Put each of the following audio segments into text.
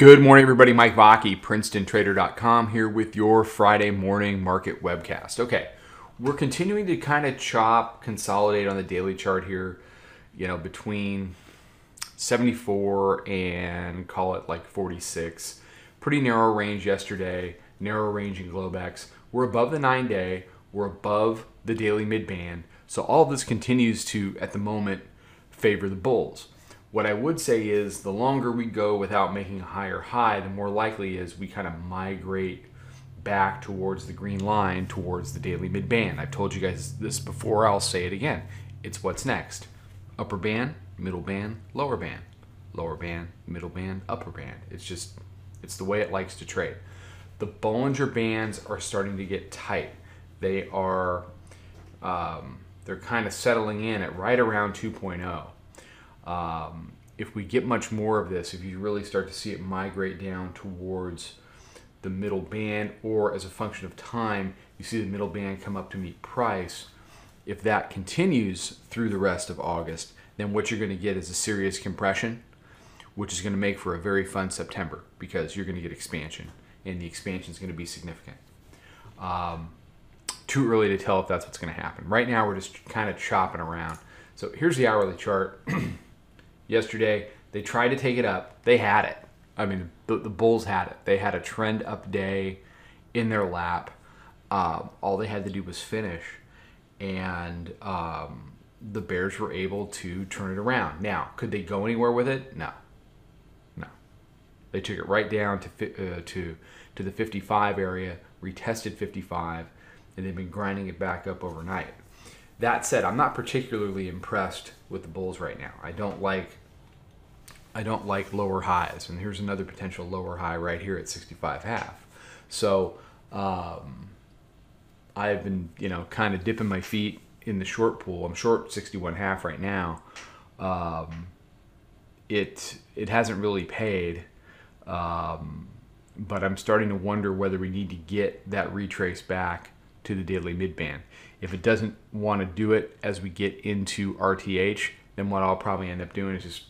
Good morning, everybody. Mike Vaki, PrincetonTrader.com, here with your Friday morning market webcast. Okay, we're continuing to kind of chop, consolidate on the daily chart here, you know, between 74 and call it like 46. Pretty narrow range yesterday, narrow range in Globex. We're above the nine day, we're above the daily mid band. So all this continues to, at the moment, favor the bulls. What I would say is the longer we go without making a higher high, the more likely is we kind of migrate back towards the green line, towards the daily mid band. I've told you guys this before, I'll say it again. It's what's next upper band, middle band, lower band, lower band, middle band, upper band. It's just, it's the way it likes to trade. The Bollinger Bands are starting to get tight. They are, um, they're kind of settling in at right around 2.0. Um, if we get much more of this, if you really start to see it migrate down towards the middle band, or as a function of time, you see the middle band come up to meet price. If that continues through the rest of August, then what you're going to get is a serious compression, which is going to make for a very fun September because you're going to get expansion, and the expansion is going to be significant. Um, too early to tell if that's what's going to happen. Right now, we're just kind of chopping around. So here's the hourly chart. yesterday. They tried to take it up. They had it. I mean, the, the Bulls had it. They had a trend up day in their lap. Um, all they had to do was finish, and um, the Bears were able to turn it around. Now, could they go anywhere with it? No, no. They took it right down to uh, to to the 55 area, retested 55, and they've been grinding it back up overnight. That said, I'm not particularly impressed with the Bulls right now. I don't like I don't like lower highs. And here's another potential lower high right here at 65 half. So um, I've been, you know, kind of dipping my feet in the short pool. I'm short 61 half right now. Um, it it hasn't really paid, um, but I'm starting to wonder whether we need to get that retrace back to the daily midband. If it doesn't want to do it as we get into RTH, then what I'll probably end up doing is just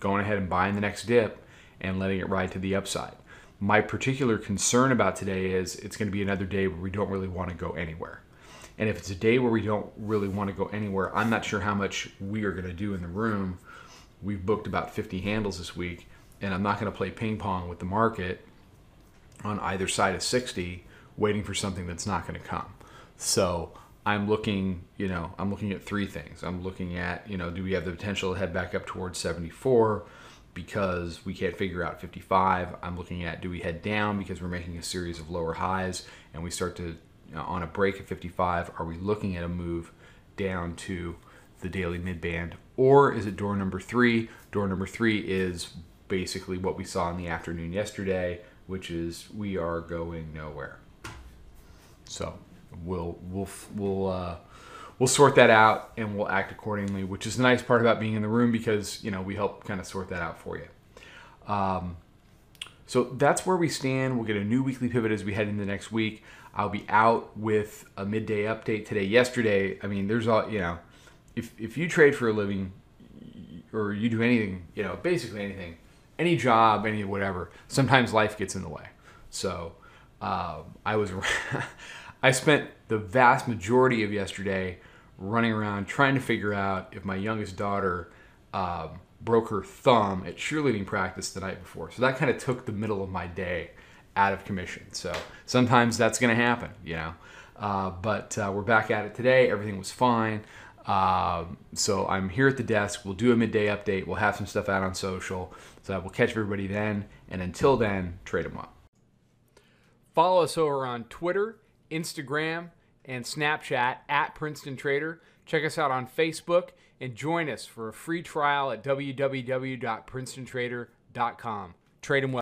going ahead and buying the next dip and letting it ride to the upside. My particular concern about today is it's going to be another day where we don't really want to go anywhere. And if it's a day where we don't really want to go anywhere, I'm not sure how much we are going to do in the room. We've booked about 50 handles this week, and I'm not going to play ping pong with the market on either side of 60 waiting for something that's not going to come. So I'm looking, you know, I'm looking at three things. I'm looking at, you know, do we have the potential to head back up towards 74 because we can't figure out 55? I'm looking at do we head down because we're making a series of lower highs and we start to, you know, on a break at 55, are we looking at a move down to the daily mid band? Or is it door number three? Door number three is basically what we saw in the afternoon yesterday, which is we are going nowhere. So we'll we'll we'll uh, we'll sort that out and we'll act accordingly. Which is the nice part about being in the room because you know we help kind of sort that out for you. Um, so that's where we stand. We'll get a new weekly pivot as we head into next week. I'll be out with a midday update today. Yesterday, I mean, there's all you know. If if you trade for a living or you do anything, you know, basically anything, any job, any whatever, sometimes life gets in the way. So um, I was I spent the vast majority of yesterday running around trying to figure out if my youngest daughter um, broke her thumb at cheerleading practice the night before. So that kind of took the middle of my day out of commission. So sometimes that's going to happen, you know. Uh, but uh, we're back at it today. Everything was fine. Um, so I'm here at the desk. We'll do a midday update. We'll have some stuff out on social. So we'll catch everybody then. And until then, trade them up. Follow us over on Twitter Instagram, and Snapchat at Princeton Trader. Check us out on Facebook and join us for a free trial at www.princetontrader.com. Trade them well.